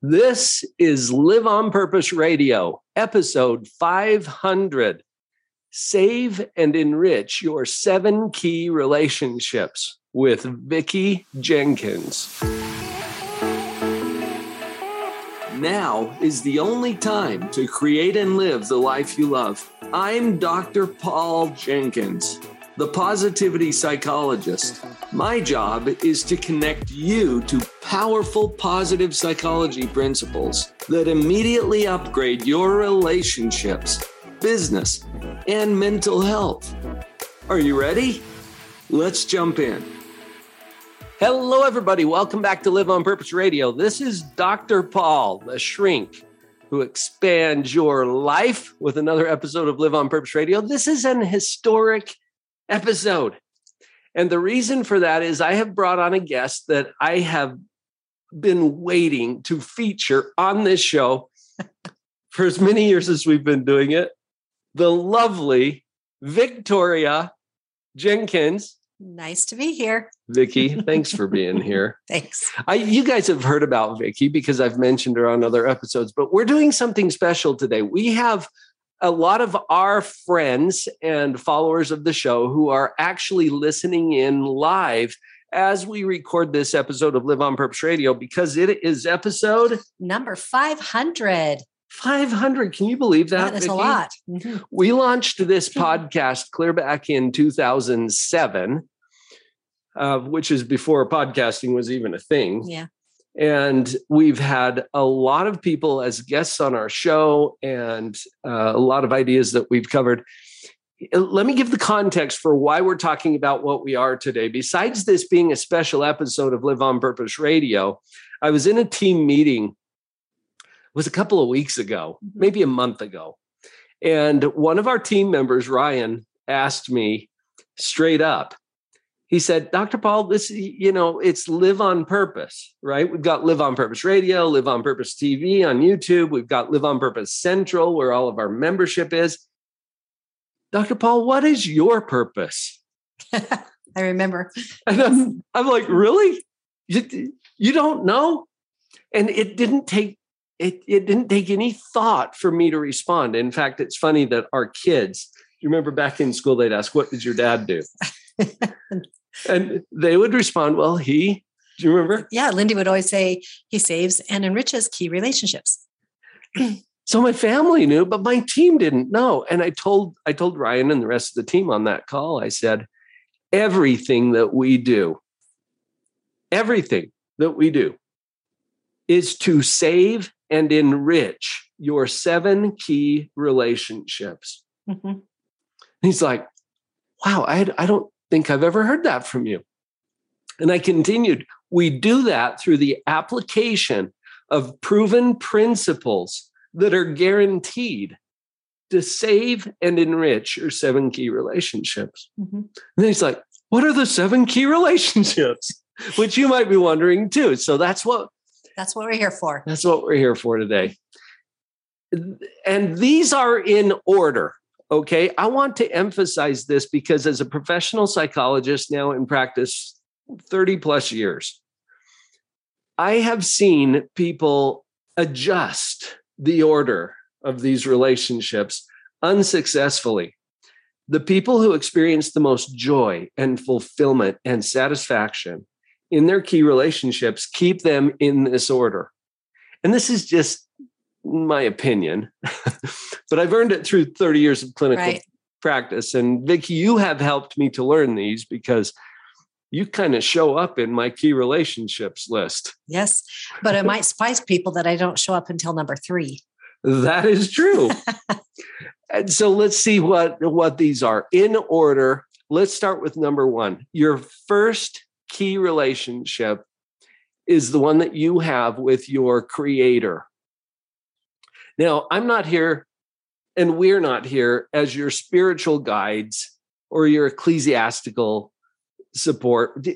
This is Live on Purpose Radio, episode 500. Save and enrich your seven key relationships with Vicki Jenkins. Now is the only time to create and live the life you love. I'm Dr. Paul Jenkins the positivity psychologist. My job is to connect you to powerful positive psychology principles that immediately upgrade your relationships, business, and mental health. Are you ready? Let's jump in. Hello, everybody. Welcome back to Live on Purpose Radio. This is Dr. Paul, the shrink who expands your life with another episode of Live on Purpose Radio. This is an historic episode. And the reason for that is I have brought on a guest that I have been waiting to feature on this show for as many years as we've been doing it. The lovely Victoria Jenkins. Nice to be here. Vicki, thanks for being here. thanks. I, you guys have heard about Vicki because I've mentioned her on other episodes, but we're doing something special today. We have a lot of our friends and followers of the show who are actually listening in live as we record this episode of Live on Purpose Radio because it is episode number 500. 500. Can you believe that? That is Vicki? a lot. Mm-hmm. We launched this podcast clear back in 2007, uh, which is before podcasting was even a thing. Yeah. And we've had a lot of people as guests on our show and uh, a lot of ideas that we've covered. Uh, let me give the context for why we're talking about what we are today. Besides this being a special episode of Live on Purpose Radio, I was in a team meeting, it was a couple of weeks ago, mm-hmm. maybe a month ago. And one of our team members, Ryan, asked me straight up, he said, Dr. Paul, this, you know, it's live on purpose, right? We've got live on purpose radio, live on purpose TV on YouTube. We've got live on purpose central where all of our membership is. Dr. Paul, what is your purpose? I remember. And I'm, I'm like, really? You, you don't know? And it didn't take it, it didn't take any thought for me to respond. In fact, it's funny that our kids, you remember back in school, they'd ask, What did your dad do? and they would respond, Well, he, do you remember? Yeah, Lindy would always say, He saves and enriches key relationships. so my family knew, but my team didn't know. And I told I told Ryan and the rest of the team on that call, I said, everything that we do, everything that we do is to save and enrich your seven key relationships. Mm-hmm. He's like, wow, I, I don't think I've ever heard that from you. And I continued, we do that through the application of proven principles that are guaranteed to save and enrich your seven key relationships. Mm-hmm. And then he's like, what are the seven key relationships? Which you might be wondering too. So that's what that's what we're here for. That's what we're here for today. And these are in order. Okay. I want to emphasize this because as a professional psychologist now in practice 30 plus years, I have seen people adjust the order of these relationships unsuccessfully. The people who experience the most joy and fulfillment and satisfaction in their key relationships keep them in this order. And this is just my opinion, but I've earned it through 30 years of clinical right. practice. And Vicki, you have helped me to learn these because you kind of show up in my key relationships list. Yes, but it might surprise people that I don't show up until number three. That is true. and so let's see what what these are in order. Let's start with number one. Your first key relationship is the one that you have with your creator. Now, I'm not here and we're not here as your spiritual guides or your ecclesiastical support.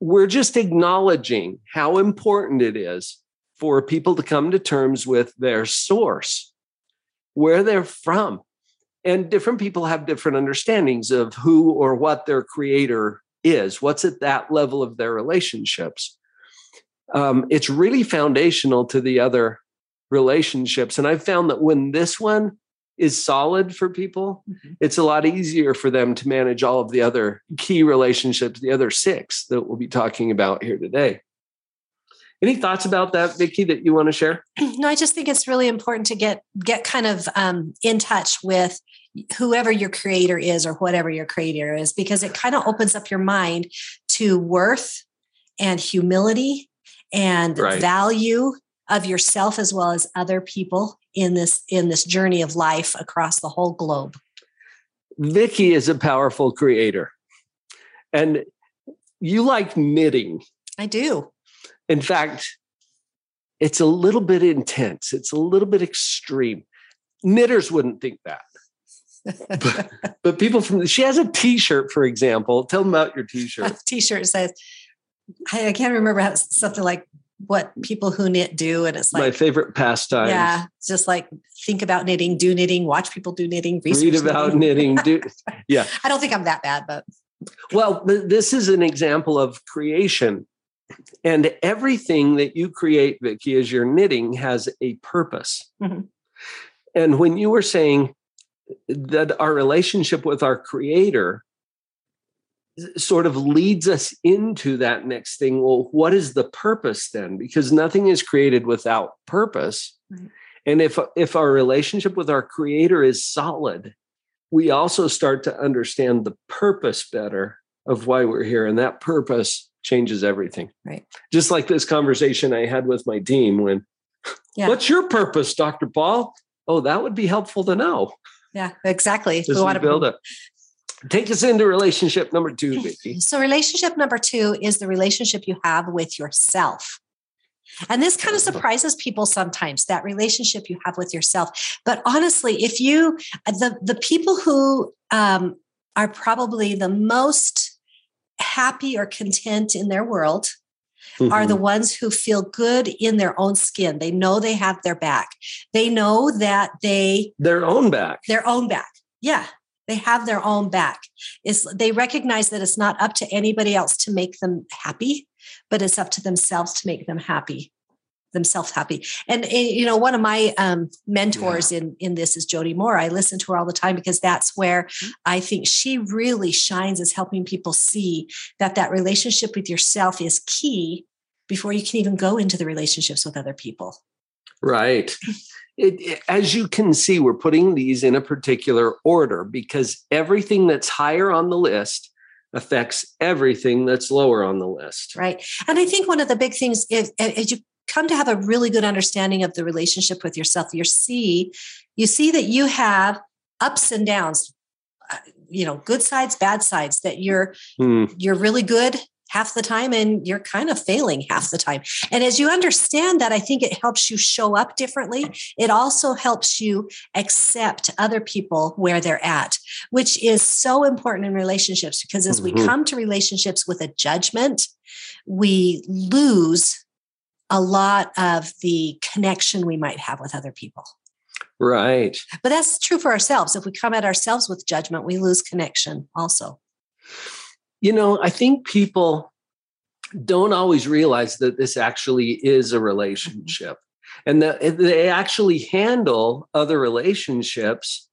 We're just acknowledging how important it is for people to come to terms with their source, where they're from. And different people have different understandings of who or what their creator is, what's at that level of their relationships. um, it's really foundational to the other relationships. And I've found that when this one is solid for people, mm-hmm. it's a lot easier for them to manage all of the other key relationships, the other six that we'll be talking about here today. Any thoughts about that, Vicki, that you want to share? No, I just think it's really important to get get kind of um, in touch with whoever your creator is or whatever your creator is, because it kind of opens up your mind to worth and humility and right. value of yourself as well as other people in this in this journey of life across the whole globe. Vicki is a powerful creator. And you like knitting. I do. In fact, it's a little bit intense. It's a little bit extreme. Knitters wouldn't think that. but, but, people from she has a t-shirt, for example. Tell them about your t-shirt. t-shirt says, I, I can't remember how something like what people who knit do. And it's like my favorite pastime. Yeah. Just like think about knitting, do knitting, watch people do knitting, read about knitting. knitting do yeah. I don't think I'm that bad, but well, this is an example of creation. And everything that you create, Vicki, as you're knitting has a purpose. Mm-hmm. And when you were saying that our relationship with our creator sort of leads us into that next thing. Well, what is the purpose then? Because nothing is created without purpose. Right. And if if our relationship with our creator is solid, we also start to understand the purpose better of why we're here. And that purpose changes everything. Right. Just like this conversation I had with my team when yeah. what's your purpose, Dr. Paul? Oh, that would be helpful to know. Yeah, exactly. we want to build it. Take us into relationship number two, Vicki. So, relationship number two is the relationship you have with yourself. And this kind of uh-huh. surprises people sometimes that relationship you have with yourself. But honestly, if you, the, the people who um, are probably the most happy or content in their world mm-hmm. are the mm-hmm. ones who feel good in their own skin. They know they have their back. They know that they, their own back, their own back. Yeah. They have their own back. Is they recognize that it's not up to anybody else to make them happy, but it's up to themselves to make them happy themselves happy. And, eh, you know, one of my um, mentors yeah. in in this is Jody Moore. I listen to her all the time because that's where mm-hmm. I think she really shines as helping people see that that relationship with yourself is key before you can even go into the relationships with other people. Right. It, it, as you can see, we're putting these in a particular order because everything that's higher on the list affects everything that's lower on the list. Right. And I think one of the big things is as you come to have a really good understanding of the relationship with yourself, you see, you see that you have ups and downs, uh, you know, good sides, bad sides, that you're mm. you're really good half the time and you're kind of failing half the time. And as you understand that, I think it helps you show up differently. It also helps you accept other people where they're at, which is so important in relationships because as mm-hmm. we come to relationships with a judgment, we lose a lot of the connection we might have with other people. Right. But that's true for ourselves. If we come at ourselves with judgment, we lose connection also you know, I think people don't always realize that this actually is a relationship and that they actually handle other relationships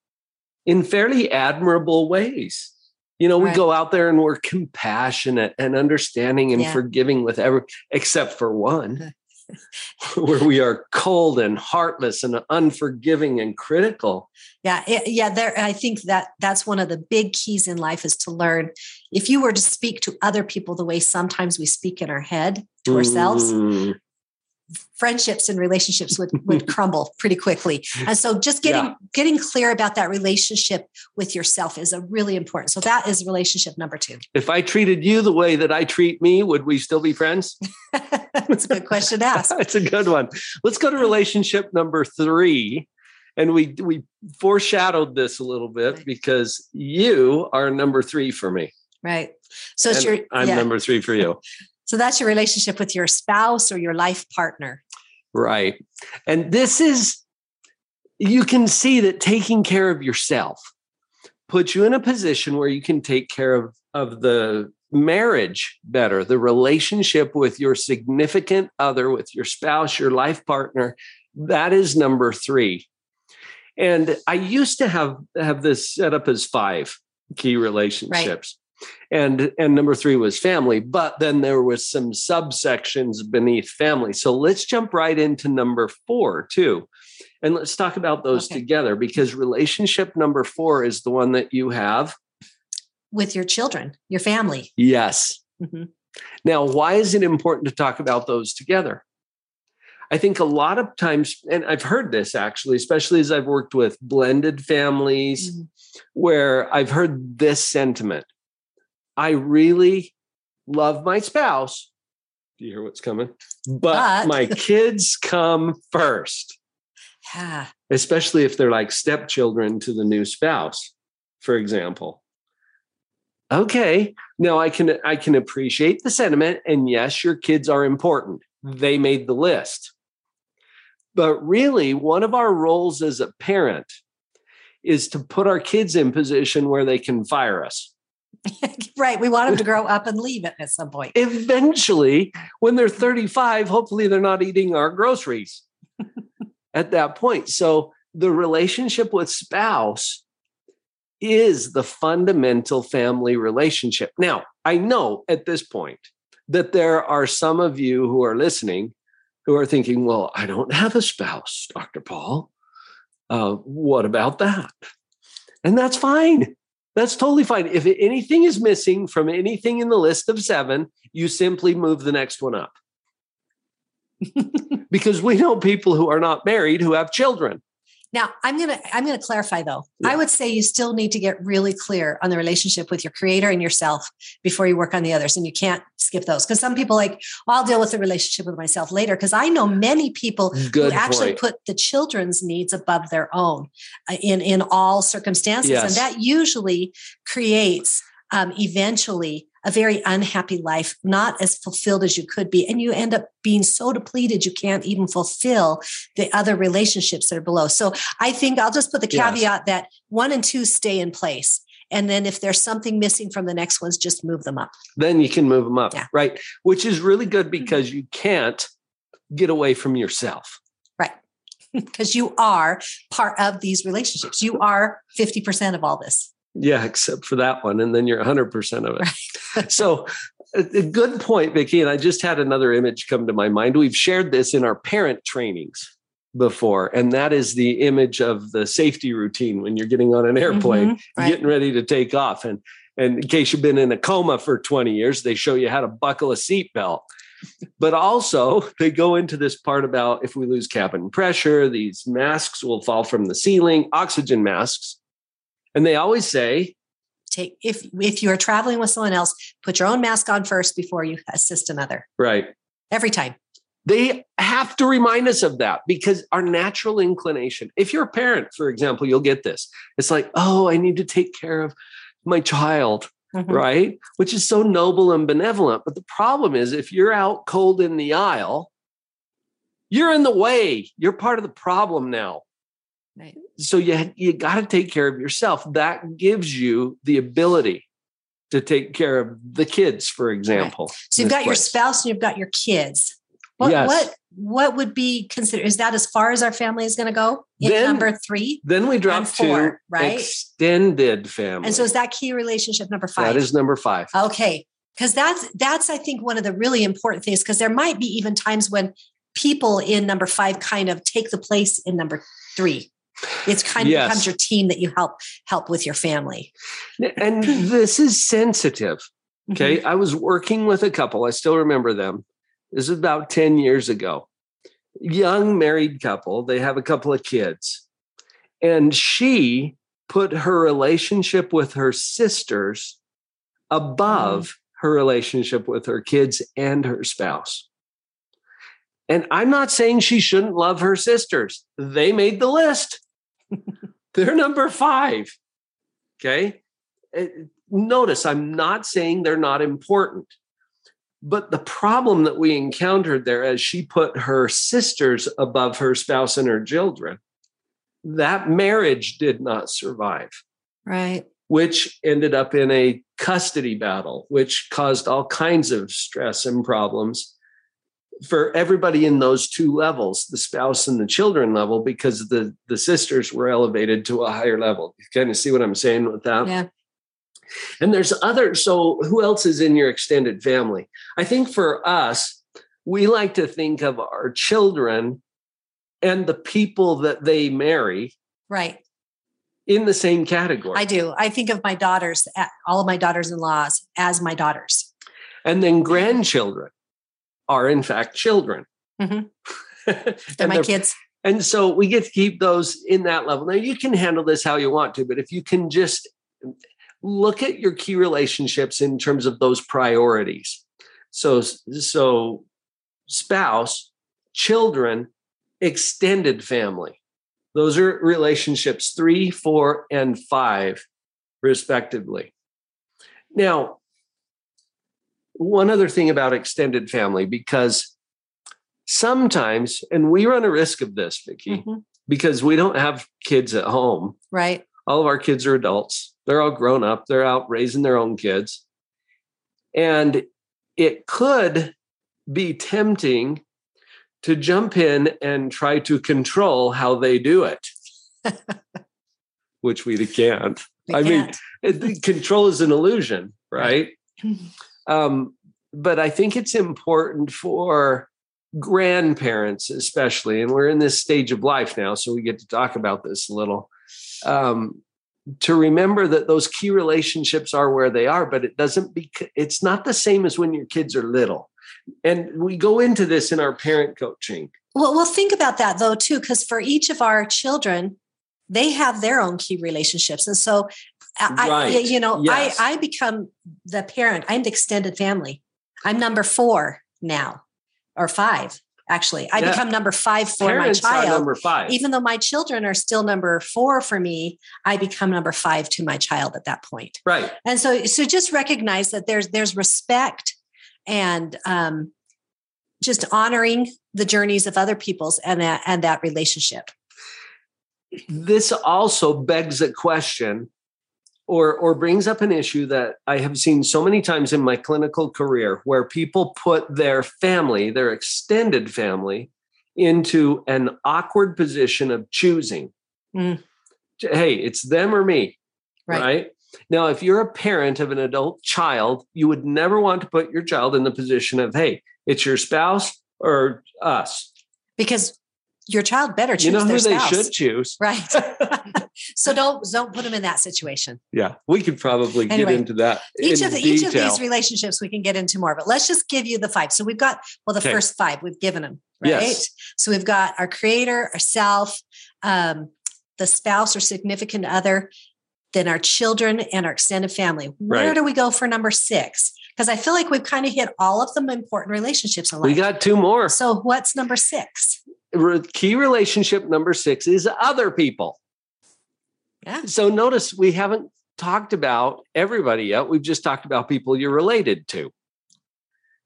in fairly admirable ways. You know, right. we go out there and we're compassionate and understanding and yeah. forgiving with every except for one. where we are cold and heartless and unforgiving and critical. Yeah, it, yeah. There, I think that that's one of the big keys in life is to learn. If you were to speak to other people the way sometimes we speak in our head to ourselves, mm friendships and relationships would would crumble pretty quickly. And so just getting yeah. getting clear about that relationship with yourself is a really important so that is relationship number two. If i treated you the way that i treat me would we still be friends? That's a good question to ask. It's a good one. Let's go to relationship number three and we we foreshadowed this a little bit because you are number three for me. Right. So it's your i'm yeah. number three for you so that's your relationship with your spouse or your life partner. Right. And this is, you can see that taking care of yourself puts you in a position where you can take care of, of the marriage better, the relationship with your significant other, with your spouse, your life partner. That is number three. And I used to have have this set up as five key relationships. And and number 3 was family, but then there was some subsections beneath family. So let's jump right into number 4 too. And let's talk about those okay. together because relationship number 4 is the one that you have with your children, your family. Yes. Mm-hmm. Now, why is it important to talk about those together? I think a lot of times, and I've heard this actually, especially as I've worked with blended families, mm-hmm. where I've heard this sentiment I really love my spouse. Do you hear what's coming? But, but. my kids come first. Yeah. Especially if they're like stepchildren to the new spouse, for example. Okay, now I can I can appreciate the sentiment and yes, your kids are important. They made the list. But really, one of our roles as a parent is to put our kids in position where they can fire us. right. We want them to grow up and leave it at some point. Eventually, when they're 35, hopefully they're not eating our groceries at that point. So the relationship with spouse is the fundamental family relationship. Now, I know at this point that there are some of you who are listening who are thinking, well, I don't have a spouse, Dr. Paul. Uh, what about that? And that's fine. That's totally fine. If anything is missing from anything in the list of seven, you simply move the next one up. because we know people who are not married who have children. Now, I'm going to I'm going to clarify though. Yeah. I would say you still need to get really clear on the relationship with your creator and yourself before you work on the others and you can't skip those because some people like well, I'll deal with the relationship with myself later because I know many people Good who actually put the children's needs above their own uh, in in all circumstances yes. and that usually creates um, eventually a very unhappy life, not as fulfilled as you could be. And you end up being so depleted, you can't even fulfill the other relationships that are below. So I think I'll just put the caveat yes. that one and two stay in place. And then if there's something missing from the next ones, just move them up. Then you can move them up. Yeah. Right. Which is really good mm-hmm. because mm-hmm. you can't get away from yourself. Right. because you are part of these relationships. You are 50% of all this. Yeah, except for that one. And then you're 100% of it. Right. so, a, good point, Vicki. And I just had another image come to my mind. We've shared this in our parent trainings before, and that is the image of the safety routine when you're getting on an airplane, mm-hmm, right. getting ready to take off. And, and in case you've been in a coma for 20 years, they show you how to buckle a seatbelt. but also, they go into this part about if we lose cabin pressure, these masks will fall from the ceiling, oxygen masks and they always say, take if if you are traveling with someone else, put your own mask on first before you assist another. Right. Every time. They have to remind us of that because our natural inclination, if you're a parent, for example, you'll get this. It's like, oh, I need to take care of my child, mm-hmm. right? Which is so noble and benevolent. But the problem is, if you're out cold in the aisle, you're in the way. You're part of the problem now. Right. So you you got to take care of yourself. That gives you the ability to take care of the kids, for example. Right. So you've got place. your spouse and you've got your kids. What yes. what what would be considered? Is that as far as our family is going to go? In then, number three. Then we drop four, to right? extended family. And so is that key relationship number five? That is number five. Okay, because that's that's I think one of the really important things because there might be even times when people in number five kind of take the place in number three it's kind of yes. becomes your team that you help help with your family and this is sensitive okay mm-hmm. i was working with a couple i still remember them this is about 10 years ago young married couple they have a couple of kids and she put her relationship with her sisters above mm. her relationship with her kids and her spouse and I'm not saying she shouldn't love her sisters. They made the list. They're number five. Okay. Eh, notice I'm not saying they're not important. But the problem that we encountered there as she put her sisters above her spouse and her children, that marriage did not survive. Right. Which ended up in a custody battle, which caused all kinds of stress and problems for everybody in those two levels, the spouse and the children level, because the, the sisters were elevated to a higher level. You kind of see what I'm saying with that? Yeah. And there's other, so who else is in your extended family? I think for us, we like to think of our children and the people that they marry Right. in the same category. I do. I think of my daughters, all of my daughters in laws, as my daughters. And then grandchildren are in fact children. Mhm. They're my they're- kids. and so we get to keep those in that level. Now you can handle this how you want to, but if you can just look at your key relationships in terms of those priorities. So so spouse, children, extended family. Those are relationships 3, 4 and 5 respectively. Now, one other thing about extended family because sometimes and we run a risk of this Vicki Mhm. because we don't have kids at home Right. all of our kids are adults they're all grown up they're out raising their own kids and it could be tempting to jump in and try to control how they do it which we can't We I mean, can't. it- control is an illusion, right? Um, but I think it's important for grandparents, especially, and we're in this stage of life now, so we get to talk about this a little. Um, to remember that those key relationships are where they are, but it doesn't be. It's not the same as when your kids are little, and we go into this in our parent coaching. Well, well, think about that though too, because for each of our children, they have their own key relationships, and so I, Right. I you know, Yes. I I become the parent. I'm the extended family. I'm number four now, or five actually. I Yeah. become number five for Parents my child. number five. Even though my children are still number four for me, I become number five to my child at that point. right. And so, so just recognize that there's there's respect and um, just honoring the journeys of other people's and that and that relationship. this also begs a question or or brings up an issue that I have seen so many times in my clinical career where people put their family, their extended family into an awkward position of choosing. Mm. Hey, it's them or me, Right. right? Now, if you're a parent of an adult child, you would never want to put your child in the position of, hey, it's your spouse or us. Because your child better choose You know who their they spouse. should choose. Right. so don't don't put them in that situation. Yeah, we could probably get into that. Each in of the, each of these relationships we can get into more, but let's just give you the five. So we've got well the Okay. first five we've given them, right? Yes. So we've got our creator, ourself, um, the spouse or significant other, then our children and our extended family. Where Right. do we go for number six? Because I feel like we've kind of hit all of them important relationships in life. We got two more. so what's number six? Re- Key relationship number six is other people. Yeah. So notice we haven't talked about everybody yet. We've just talked about people you're related to.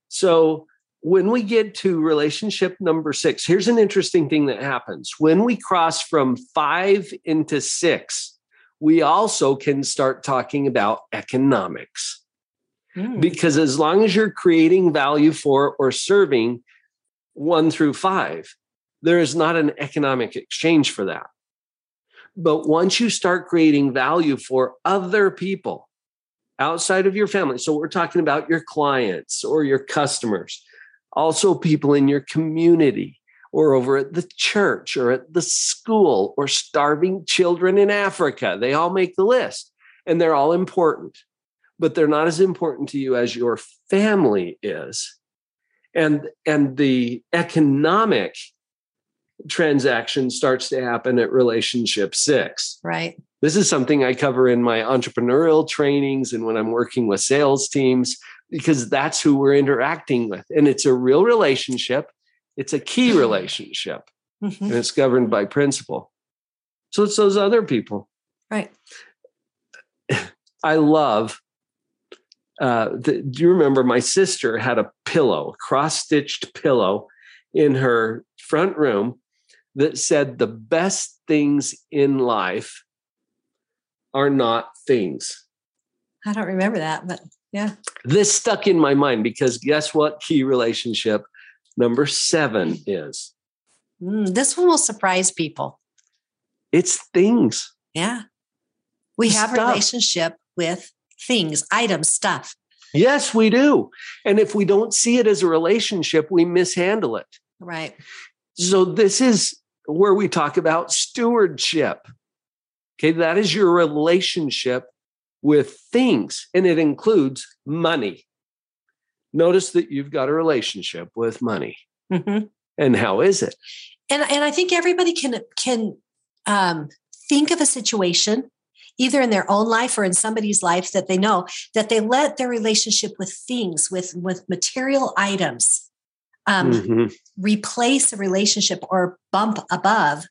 So when we get to relationship number six, here's an interesting thing that happens. When we cross from five into six, we also can start talking about economics. Hmm. because as long as you're creating value for or serving one through five, there is not an economic exchange for that. But once you start creating value for other people outside of your family, so we're talking about your clients or your customers, also people in your community or over at the church or at the school or starving children in Africa, they all make the list and they're all important but they're not as important to you as your family is and and the economic transaction starts to happen at relationship 6 Right. this is something i cover in my entrepreneurial trainings and when i'm working with sales teams because that's who we're interacting with and it's a real relationship it's a key relationship Mhm. and it's governed by principle so it's those other people Right. I love. Uh, the, do you remember my sister had a pillow, cross stitched pillow in her front room that said, The best things in life are not things. I don't remember that, but yeah. This stuck in my mind because guess what key relationship number seven is? Mm, this one will surprise people. It's things. Yeah. We have Stuff. relationship with things, items, stuff. Yes, we do. And if we don't see it as a relationship, we mishandle it. Right. So this is where we talk about stewardship. Okay, that is your relationship with things, and it includes money. Notice that you've got a relationship with money. Mhm. And how is it? And and I think everybody can can um, think of a situation either in their own life or in somebody's life that they know that they let their relationship with things with with material items um, Mhm. Replace a relationship or bump above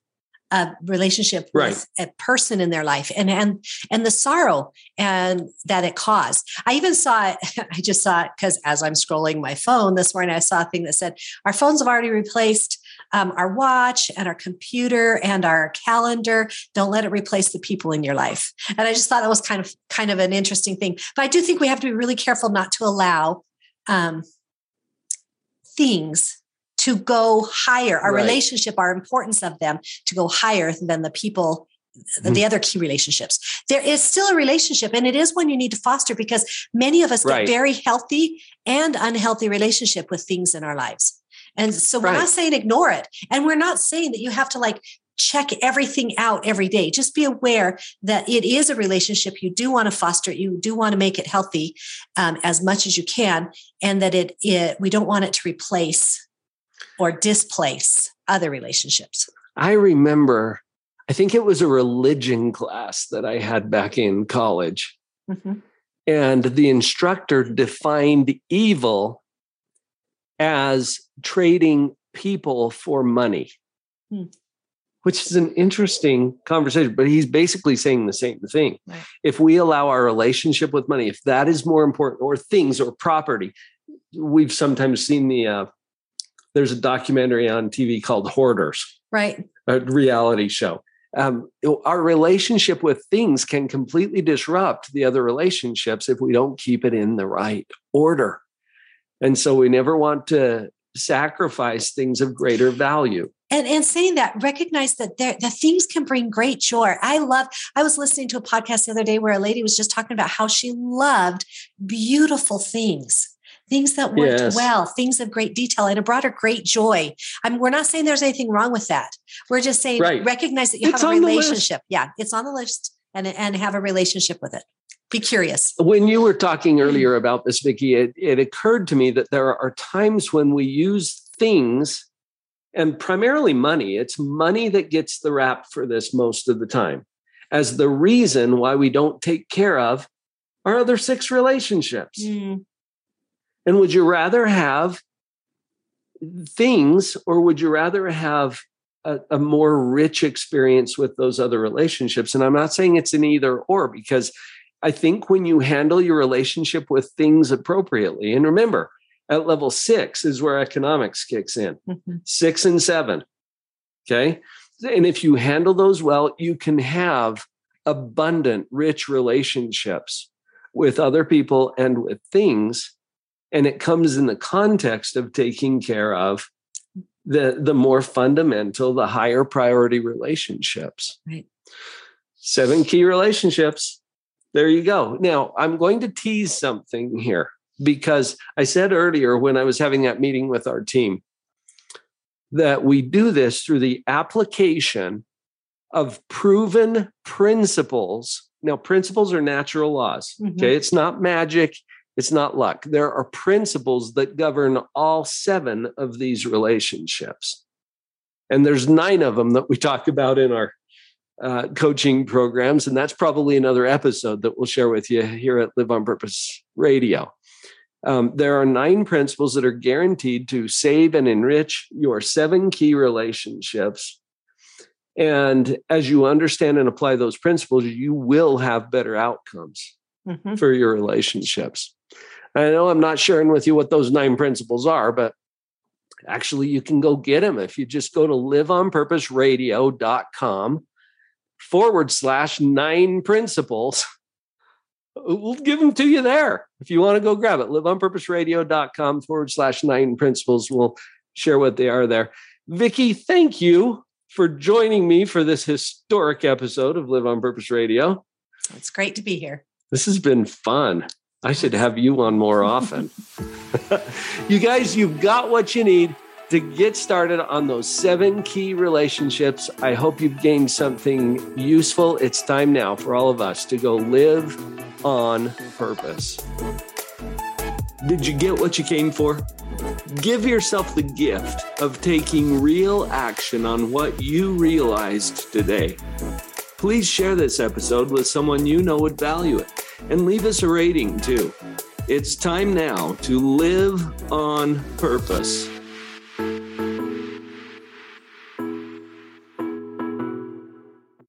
a relationship Right. with a person in their life and and and the sorrow and that it caused. I even saw it i just saw it because as i'm scrolling my phone this morning i saw a thing that said our phones have already replaced um, our watch and our computer and our calendar. Don't let it replace the people in your life. And i just thought that was kind of kind of an interesting thing. But i do think we have to be really careful not to allow um, things to go higher. Our Right. relationship our importance of them to go higher than the people the, the other key relationships. There is still a relationship and it is one you need to foster because many of us Right. get very healthy and unhealthy relationship with things in our lives. And so we're Right. not saying ignore it and we're not saying that you have to like check everything out every day. Just be aware that it is a relationship. You do want to foster it. You do want to make it healthy um, as much as you can and that it, it we don't want it to replace or displace other relationships I remember, I think it was a religion class that I had back in college. Mhm. And the instructor defined evil as trading people for money, Hmm. which is an interesting conversation. But he's basically saying the same thing. Right. If we allow our relationship with money, if that is more important, or things or property, we've sometimes seen the, uh, there's a documentary on TV called Hoarders right a reality show. Um, our relationship with things can completely disrupt the other relationships if we don't keep it in the right order. And so we never want to sacrifice things of greater value. and and saying that recognize that there the things can bring great joy i love i was listening to a podcast the other day where a lady was just talking about how she loved beautiful things things that worked Yes. well things of great detail and it brought her great joy i mean we're not saying there's anything wrong with that we're just saying Right. recognize that you It's have a on the list. relationship yeah it's on the list and and have a relationship with it be curious When you were talking earlier about this, Vicki, it, it occurred to me that there are times when we use things and primarily money. It's money that gets the rap for this most of the time as the reason why we don't take care of our other six relationships. Mm, And would you rather have things or would you rather have a, a more rich experience with those other relationships? And I'm not saying it's an either or because I think when you handle your relationship with things appropriately, and remember, at level six is where economics kicks in, mhm. six and seven. Okay. And if you handle those well, you can have abundant, rich relationships with other people and with things. And it comes in the context of taking care of the, the more fundamental, the higher priority relationships. Right. Seven key relationships. There you go. Now, I'm going to tease something here because I said earlier when I was having that meeting with our team that we do this through the application of proven principles. Now, principles are natural laws. Mhm. Okay. It's not magic, it's not luck. There are principles that govern all seven of these relationships. And there's nine of them that we talk about in our uh, coaching programs. And that's probably another episode that we'll share with you here at Live on Purpose Radio. Um, there are nine principles that are guaranteed to save and enrich your seven key relationships. And as you understand and apply those principles, you will have better outcomes Mhm. for your relationships. I know I'm not sharing with you what those nine principles are, but actually you can go get them if you just go to liveonpurposeradio.com forward slash nine principles. we'll give them to you there. If you want to go grab it, liveonpurposeradio.com forward slash nine principles. We'll share what they are there. Vicki, thank you for joining me for this historic episode of Live on Purpose Radio. It's great to be here. This has been fun. I should have you on more often. you guys, you've got what you need to get started on those seven key relationships. I hope you've gained something useful. It's time now for all of us to go live on purpose. Did you get what you came for? Give yourself the gift of taking real action on what you realized today. Please share this episode with someone you know would value it and leave us a rating too. It's time now to live on purpose.